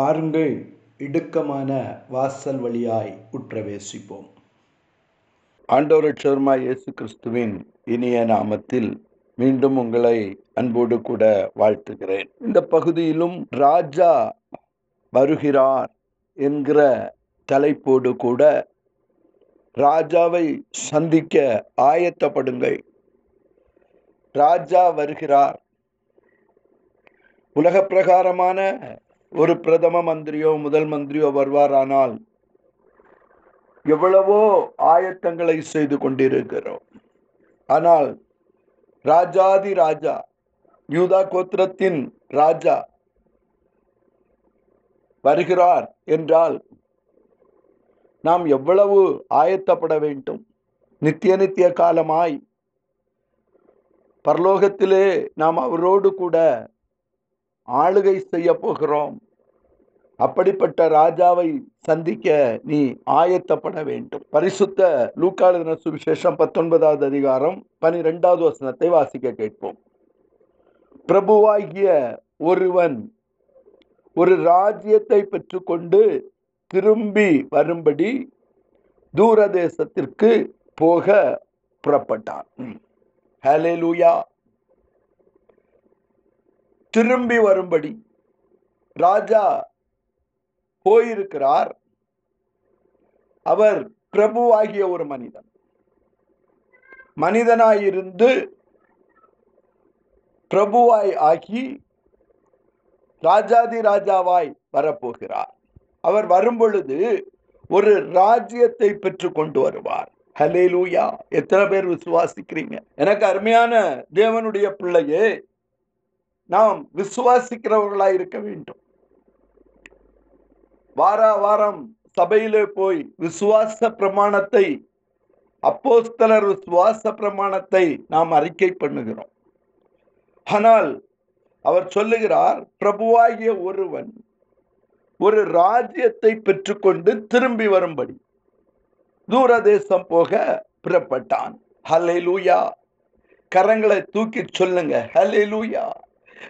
பாருங்கள் இடுக்கமான வாசல் வழியாய் உற்றவேசிப்போம். ஆண்டோரட்சருமாய் இயேசு கிறிஸ்துவின் இனிய நாமத்தில் மீண்டும் உங்களை அன்போடு கூட வாழ்த்துகிறேன். இந்த பகுதியிலும் ராஜா வருகிறார் என்கிற தலைப்போடு கூட ராஜாவை சந்திக்க ஆயத்தப்படுங்கள். ராஜா வருகிறார். உலக பிரகாரமான ஒரு பிரதம மந்திரியோ முதல் மந்திரியோ வருவாரானால் எவ்வளவோ ஆயத்தங்களை செய்து கொண்டிருக்கிறோம். ஆனால் ராஜாதி ராஜா யூதா கோத்திரத்தின் ராஜா வருகிறார் என்றால் நாம் எவ்வளவு ஆயத்தப்பட வேண்டும்? நித்திய நித்திய காலமாய் பரலோகத்திலே நாம் அவரோடு கூட ஆளுகை செய்ய போகிறோம். அப்படிப்பட்ட ராஜாவை சந்திக்க நீ ஆயத்தப்பட வேண்டும். பரிசுத்த லூக்காளுதின சுவிசேஷம் பத்தொன்பதாவது அதிகாரம் பனிரெண்டாவது வசனத்தை வாசிக்க கேட்போம். பிரபுவாகிய ஒருவன் ஒரு ராஜ்யத்தை பெற்றுக்கொண்டு திரும்பி வரும்படி தூரதேசத்திற்கு போக புறப்பட்டான். ஹலேலூயா திரும்பி வரும்படி ராஜா போயிருக்கிறார். அவர் பிரபுவாகிய ஒரு மனிதன். மனிதனாயிருந்து பிரபுவாய் ஆகி ராஜாதி ராஜாவாய் வரப்போகிறார். அவர் வரும்பொழுது ஒரு ராஜ்யத்தை பெற்று கொண்டு வருவார். ஹலே லூயா எத்தனை பேர் விசுவாசிக்கிறீங்க? எனக்கு அருமையான தேவனுடைய பிள்ளையே நாம் விசுவாசிக்கிறவர்களாய் இருக்க வேண்டும். வார வாரம் சபையிலே போய் விசுவாச பிரமாணத்தை அப்போஸ்தலர் விசுவாச பிரமாணத்தை நாம் அறிக்கை பண்ணுகிறோம். ஆனால் அவர் சொல்லுகிறார் பிரபுவாகிய ஒருவன் ஒரு ராஜ்யத்தை பெற்றுக்கொண்டு திரும்பி வரும்படி தூரதேசம் போக புறப்பட்டான். ஹலே லூயா கரங்களை தூக்கி சொல்லுங்க. ஹலே லூயா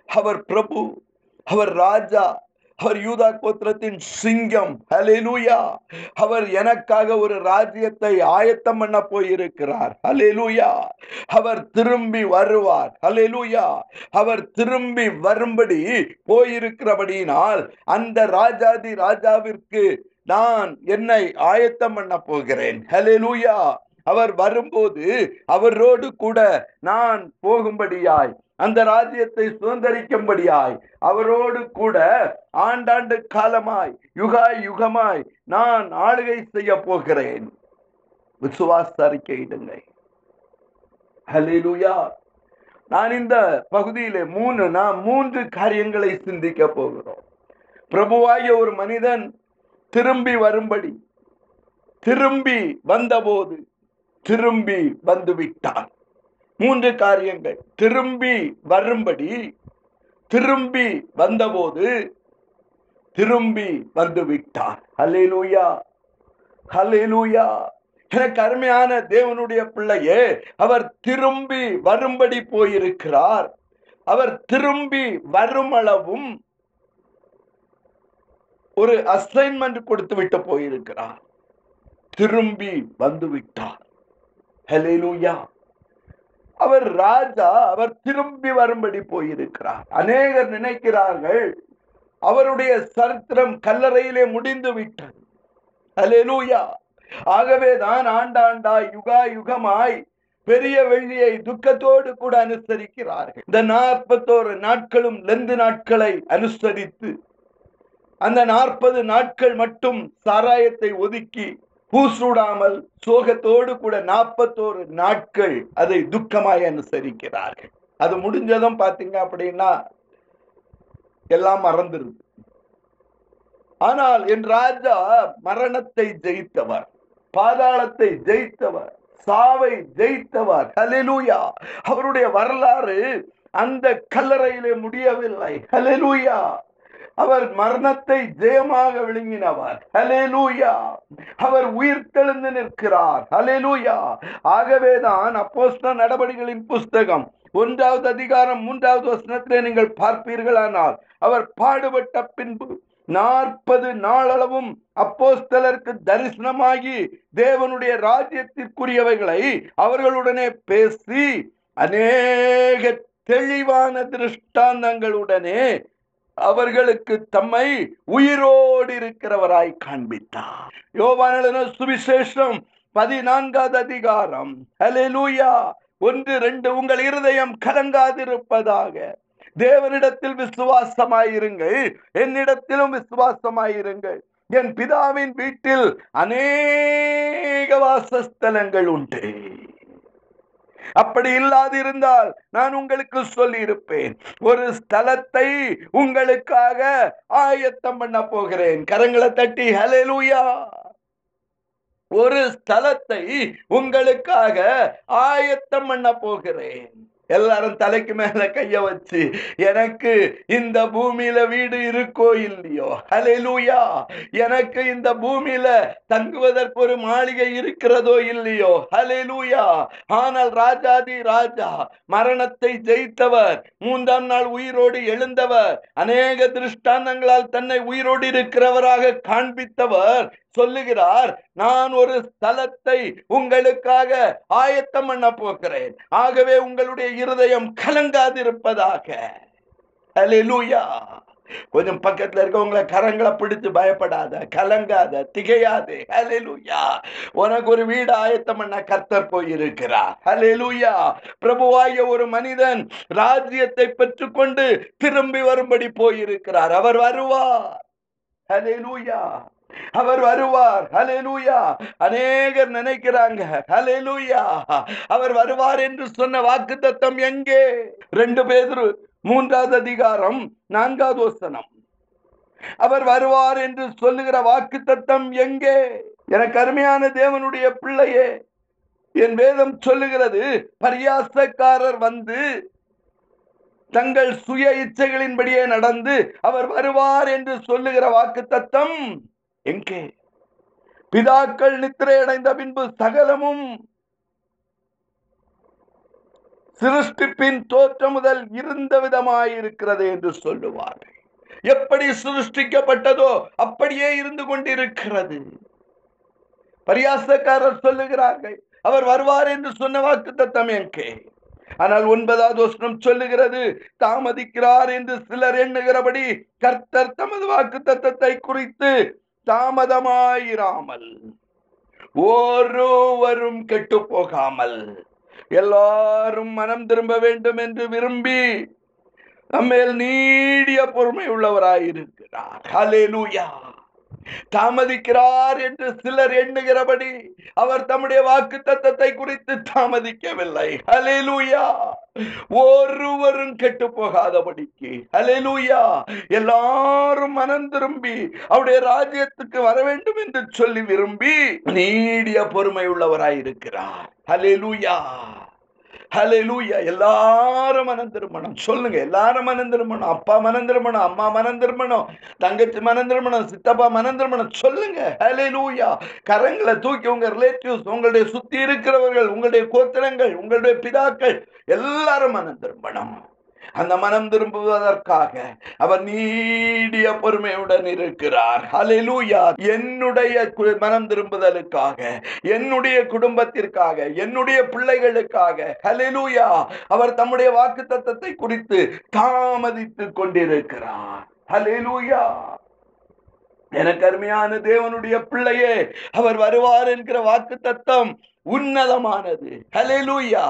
அவர் பிரபு அவர் ராஜா அவர் யூதா கோத்திரத்தின் சிங்கம். ஹலேலூயா அவர் எனக்காக ஒரு ராஜ்யத்தை ஆயத்தம் பண்ண போயிருக்கிறார். ஹலேலூயா அவர் திரும்பி வருவார். ஹலேலூயா அவர் திரும்பி வரும்படி போயிருக்கிறபடியினால் அந்த ராஜாதி ராஜாவிற்கு நான் என்னை ஆயத்தம் பண்ண போகிறேன். ஹலேலூயா அவர் வரும்போது அவரோடு கூட நான் போகும்படியாய் அந்த ராஜ்யத்தை சுதந்திரிக்கும்படியாய் அவரோடு கூட ஆண்டாண்டு காலமாய் யுகாய் யுகமாய் நான் ஆளுகை செய்ய போகிறேன். விசுவாச அறிக்கையிடுங்கள் ஹலிலுயா நான் இந்த பகுதியில மூணு நான் மூன்று காரியங்களை சிந்திக்க போகிறோம். பிரபுவாகிய ஒரு மனிதன் திரும்பி வரும்படி திரும்பி வந்தபோது திரும்பி வந்துவிட்டார். மூன்று காரியங்கள். திரும்பி வரும்படி திரும்பி வந்தபோது திரும்பி வந்து விட்டார் ஹலே லூயா எனக்கு அருமையான தேவனுடைய பிள்ளையே அவர் திரும்பி வரும்படி போயிருக்கிறார். அவர் திரும்பி வருமளவும் ஒரு அசைன்மெண்ட் கொடுத்து விட்டு போயிருக்கிறார். திரும்பி வந்து விட்டார் ஹலேலூயா அவர் ராஜா அவர் திரும்பி வரும்படி போயிருக்கிறார். அநேகர் நினைக்கிறார்கள் அவருடைய சரித்திரம் கல்லறையிலே முடிந்து விட்டது அலேலூயா ஆகவே தான் ஆண்டாண்டாய் யுகா யுகமாய் பெரிய வெள்ளியை துக்கத்தோடு கூட அனுசரிக்கிறார்கள். இந்த நாற்பத்தோரு நாட்களும் லெந்து நாட்களை அனுசரித்து அந்த நாற்பது நாட்கள் மட்டும் சாராயத்தை ஒதுக்கி பூசூடாமல் சோகத்தோடு கூட நாற்பத்தோரு நாட்கள் அதை துக்கமாய் அனுசரிக்கிறார்கள். அது முடிஞ்சதும் பாத்தீங்க அப்படின்னா எல்லாம் மறந்துருது. ஆனால் என் ராஜா மரணத்தை ஜெயித்தவர் பாதாளத்தை ஜெயித்தவர் சாவை ஜெயித்தவர். ஹலெலூயா அவருடைய வரலாறு அந்த கல்லறையிலே முடியவில்லை. ஹலெலூயா அவர் மரணத்தை ஜெயமாக விழுங்கினவர். ஹலேலூயா அவர் உயிர் தெழுந்து நிற்கிறார். ஹலேலூயா ஆகவேதான் அப்போஸ்தல நடவடிக்கைகளின் புஸ்தகம் ஒன்றாவது அதிகாரம் மூன்றாவது வசனத்திலே நீங்கள் பார்ப்பீர்களானால் அவர் பாடுபட்ட பின்பு நாற்பது நாளளவும் அப்போஸ்தலருக்கு தரிசனமாகி தேவனுடைய ராஜ்யத்திற்குரியவைகளை அவர்களுடனே பேசி அநேக தெளிவான திருஷ்டாந்தங்களுடனே அவர்களுக்கு தம்மை உயிரோடு இருக்கிறவராய் காண்பித்தார். யோவான சுவிசேஷம் பதினான்காவது அதிகாரம். ஒன்று ரெண்டு உங்கள் இருதயம் கலங்காதிருப்பதாக. தேவனிடத்தில் விசுவாசமாயிருங்கள். என்னிடத்திலும் விசுவாசமாயிருங்கள். என் பிதாவின் வீட்டில் அநேக வாசஸ்தலங்கள் உண்டு. அப்படி இல்லாதிருந்தால் நான் உங்களுக்கு சொல்லி இருப்பேன் ஒரு ஸ்தலத்தை உங்களுக்காக ஆயத்தம் பண்ண போகிறேன். கரங்களை தட்டி ஹalleluya ஒரு ஸ்தலத்தை உங்களுக்காக ஆயத்தம் பண்ண போகிறேன். எல்லாரும் தலைக்கு மேல கைய வச்சு எனக்கு இந்த பூமியில வீடு இருக்கோ இல்லையோ? ஹலெலூயா எனக்கு இந்த பூமியில தங்குவதற்கு ஒரு மாளிகை இருக்கிறதோ இல்லையோ? ஹலெலூயா ஆனால் ராஜாதி ராஜா மரணத்தை ஜெயித்தவர் மூன்றாம் நாள் உயிரோடு எழுந்தவர் அநேக திருஷ்டாந்தங்களால் தன்னை உயிரோடு இருக்கிறவராக காண்பித்தவர் சொல்லுகிறார் நான் ஒரு ஸ்தலத்தை உங்களுக்காக ஆயத்தம் பண்ண போகிறேன். ஆகவே உங்களுடைய இருதயம் கலங்காதிருப்பதாக. அலிலூயா கொஞ்சம் பக்கத்துல இருக்கவங்களை கரங்களை பிடிச்சு பயப்படாத கலங்காத திகையாதே. ஹலெலுயா உனக்கு ஒரு வீடு ஆயத்தம் பண்ண கர்த்தர் போயிருக்கிறார். ஹலெலுயா பிரபுவாய ஒரு மனிதன் ராஜ்யத்தை பெற்றுக்கொண்டு திரும்பி வரும்படி போயிருக்கிறார். அவர் வருவார். ஹலெலுயா அவர் வருவார். ஹalleluya அநேகர் நினைக்கிறாங்க. ஹalleluya அவர் வருவார் என்று சொன்ன வாக்குத்தத்தம் எங்கே? ரெண்டு பேதுரு மூன்றாவது அதிகாரம் நான்காவது வசனம். அவர் வருவார் என்று சொல்லுகிற வாக்குத்தத்தம் எங்கே? எனக்கு அருமையான தேவனுடைய பிள்ளையே என் வேதம் சொல்லுகிறது பரியாசக்காரர் வந்து தங்கள் சுய இச்சைகளின்படியே நடந்து அவர் வருவார் என்று சொல்லுகிற வாக்குத்தத்தம் எங்கே? பிதாக்கள் நித்திரை அடைந்த பின்பு சகலமும் சிருஷ்டிப்பின் தோற்றம் முதல் இருந்த விதமாயிருக்கிறது என்று சொல்லுவார்கள். எப்படி சிருஷ்டிக்கப்பட்டதோ அப்படியே இருந்து கொண்டிருக்கிறது. பரியாசக்காரர் சொல்லுகிறார்கள் அவர் வருவார் என்று சொன்ன வாக்கு தத்தம் எங்கே? ஆனால் ஒன்பதாவது வசனம் சொல்லுகிறது தாமதிக்கிறார் என்று சிலர் எண்ணுகிறபடி கர்த்தர் தமது வாக்கு தத்தத்தை குறித்து தாமதமாயிராமல் ஒருவரும் கெட்டு போகாமல் எல்லாரும் மனம் திரும்ப வேண்டும் என்று விரும்பி நம்மேல் நீடிய பொறுமை உள்ளவராயிருக்கிறார். ஹalleluya தாமதிக்கிறார் என்று சிலர் எண்ணுகிறபடி அவர் தம்முடைய வாக்கு தத்தத்தை குறித்து தாமதிக்கவில்லை. ஹalleluya ஒருவரும் கெட்டு போகாதபடிக்கு ஹalleluya எல்லாரும் மனம் திரும்பி அவருடைய ராஜ்யத்துக்கு வர வேண்டும் என்று சொல்லி விரும்பி நீடிய பொறுமை உள்ளவராயிருக்கிறார் ஹalleluya ஹலெலூயா எல்லாரும் மனம் திருமணம் சொல்லுங்க எல்லாரும் மனம் திருமணம் அப்பா மனம் திருமணம் அம்மா மனம் திருமணம் தங்கச்சி மனம் திருமணம் சித்தப்பா மனம் திருமணம் சொல்லுங்க ஹலெலூயா கரங்களை தூக்கி உங்க ரிலேட்டிவ்ஸ் உங்களுடைய சுத்தி இருக்கிறவர்கள் உங்களுடைய கோத்திரங்கள் உங்களுடைய பிதாக்கள் எல்லாரும் மனம் அந்த மனம் திரும்புவதற்காக அவர் நீடிய பொறுமையுடன் இருக்கிறார். ஹalleluya என்னுடைய மனம் திரும்புதலுக்காக என்னுடைய குடும்பத்திற்காக என்னுடைய பிள்ளைகளுக்காக ஹalleluya அவர் தம்முடைய வாக்கு தத்தத்தை குறித்து தாமதித்துக் கொண்டிருக்கிறார். ஹalleluya எனக்கு அருமையான தேவனுடைய பிள்ளையே அவர் வருவார் என்கிற வாக்கு தத்தம் உன்னதமானது. ஹலெலூயா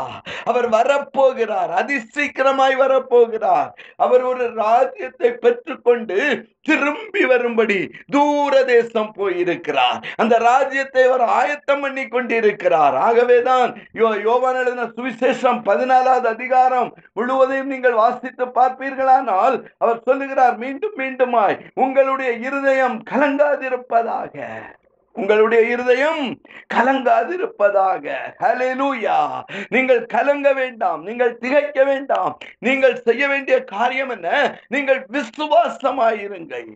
அவர் வரப்போகிறார். அதிசீக்கிரமாய் வரப்போகிறார். அவர் ஒரு ராஜ்யத்தை பெற்றுக்கொண்டு திரும்பி வரும்படி தூர தேசம் போயிருக்கிறார். அந்த ராஜ்யத்தை அவர் ஆயத்தம் பண்ணி கொண்டிருக்கிறார். ஆகவேதான் யோ யோவான் எழுதின சுவிசேஷம் பதினாலாவது அதிகாரம் முழுவதையும் நீங்கள் வாசித்து பார்ப்பீர்களானால் அவர் சொல்லுகிறார் மீண்டும் மீண்டுமாய் உங்களுடைய இருதயம் கலங்காதிருப்பதாக. உங்களுடைய இருதயம் கலங்காதிருப்பதாக. ஹalleluya நீங்கள் கலங்க வேண்டாம் நீங்கள் திகைக்க வேண்டாம். நீங்கள் செய்ய வேண்டிய காரியம் என்ன? நீங்கள் விசுவாசமாயிருங்கள்.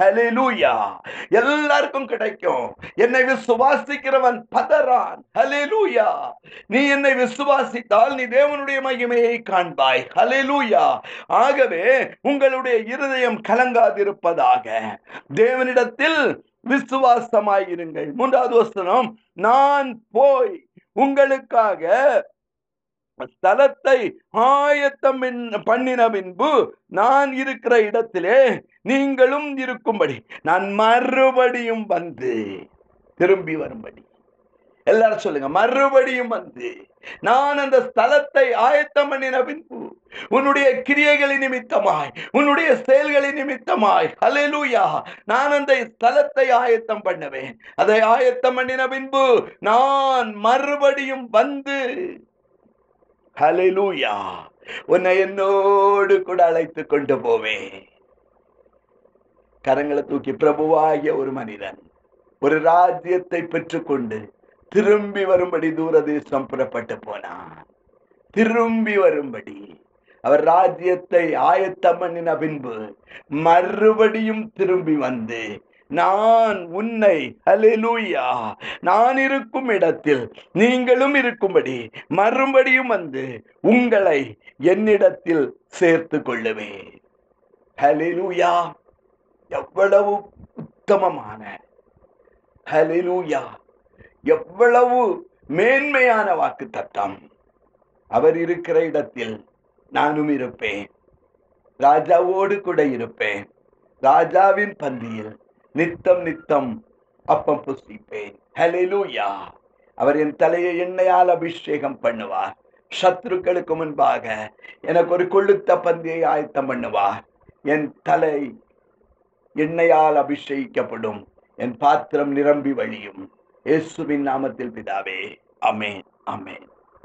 ஹalleluya எல்லாருக்கும் கிடைக்கும். என்னை விசுவாசிக்கிறவன் பதறான். ஹலிலூயா. நீ என்னை விசுவாசித்தால் நீ தேவனுடைய மகிமையை காண்பாய். ஹலிலூயா. ஆகவே உங்களுடைய இருதயம் கலங்காதிருப்பதாக. தேவனிடத்தில் விசுவாசமாயிருங்கள். மூன்றாவது வசனம் நான் போய் உங்களுக்காக ஸ்தலத்தை ஆயத்தம் பண்ணின பின்பு நான் இருக்கிற இடத்திலே நீங்களும் இருக்கும்படி நான் மறுபடியும் வந்து திரும்பி வரும்படி. எல்லாரும் சொல்லுங்க மறுபடியும் வந்து நான் அந்த ஸ்தலத்தை ஆயத்தம் பண்ணின பின்பு உன்னுடைய கிரியைகளின் நிமித்தமாய் உன்னுடைய செயல்களின் நிமித்தமாய் ஹalleluya நான் அந்த ஸ்தலத்தை ஆயத்தம் பண்ணுவேன். அதை ஆயத்தம் பண்ணின பின்பு நான் மறுபடியும் வந்து ஹலெலூயா உன்னை என்னோடு கூட அழைத்து கொண்டு போவேன் கரங்களை தூக்கி பிரபுவாகிய ஒரு மனிதன் ஒரு ராஜ்யத்தை பெற்றுக்கொண்டு திரும்பி வரும்படி தூரதேசம் புறப்பட்டு போனான். திரும்பி வரும்படி அவர் ராஜ்யத்தை ஆயத்தம் பண்ணின பின்பு மறுபடியும் திரும்பி வந்து நான் உன்னை ஹalleluya நான் இருக்கும் இடத்தில் நீங்களும் இருக்கும்படி மறுபடியும் வந்து உங்களை என்னிடத்தில் சேர்த்து கொள்ளுவேன் எவ்வளவு உத்தமமான ஹalleluya எவ்வளவு மேன்மையான வாக்கு தத்தம் அவர் இருக்கிற இடத்தில் நானும் இருப்பேன். ராஜாவோடு கூட இருப்பேன். ராஜாவின் பந்தியில் நித்தம் நித்தம் அப்பம் புசிப்பேன். ஹalleluya அவர் என் தலையை எண்ணெயால் அபிஷேகம் பண்ணுவார். சத்ருக்களுக்கு முன்பாக எனக்கு ஒரு கொழுத்த பந்தியை ஆயத்தம் பண்ணுவார். என் தலை எண்ணெயால் அபிஷேகிக்கப்படும். என் பாத்திரம் நிரம்பி வழியும். இயேசுவின் நாமத்தில் பிதாவே. அமேன் அமேன்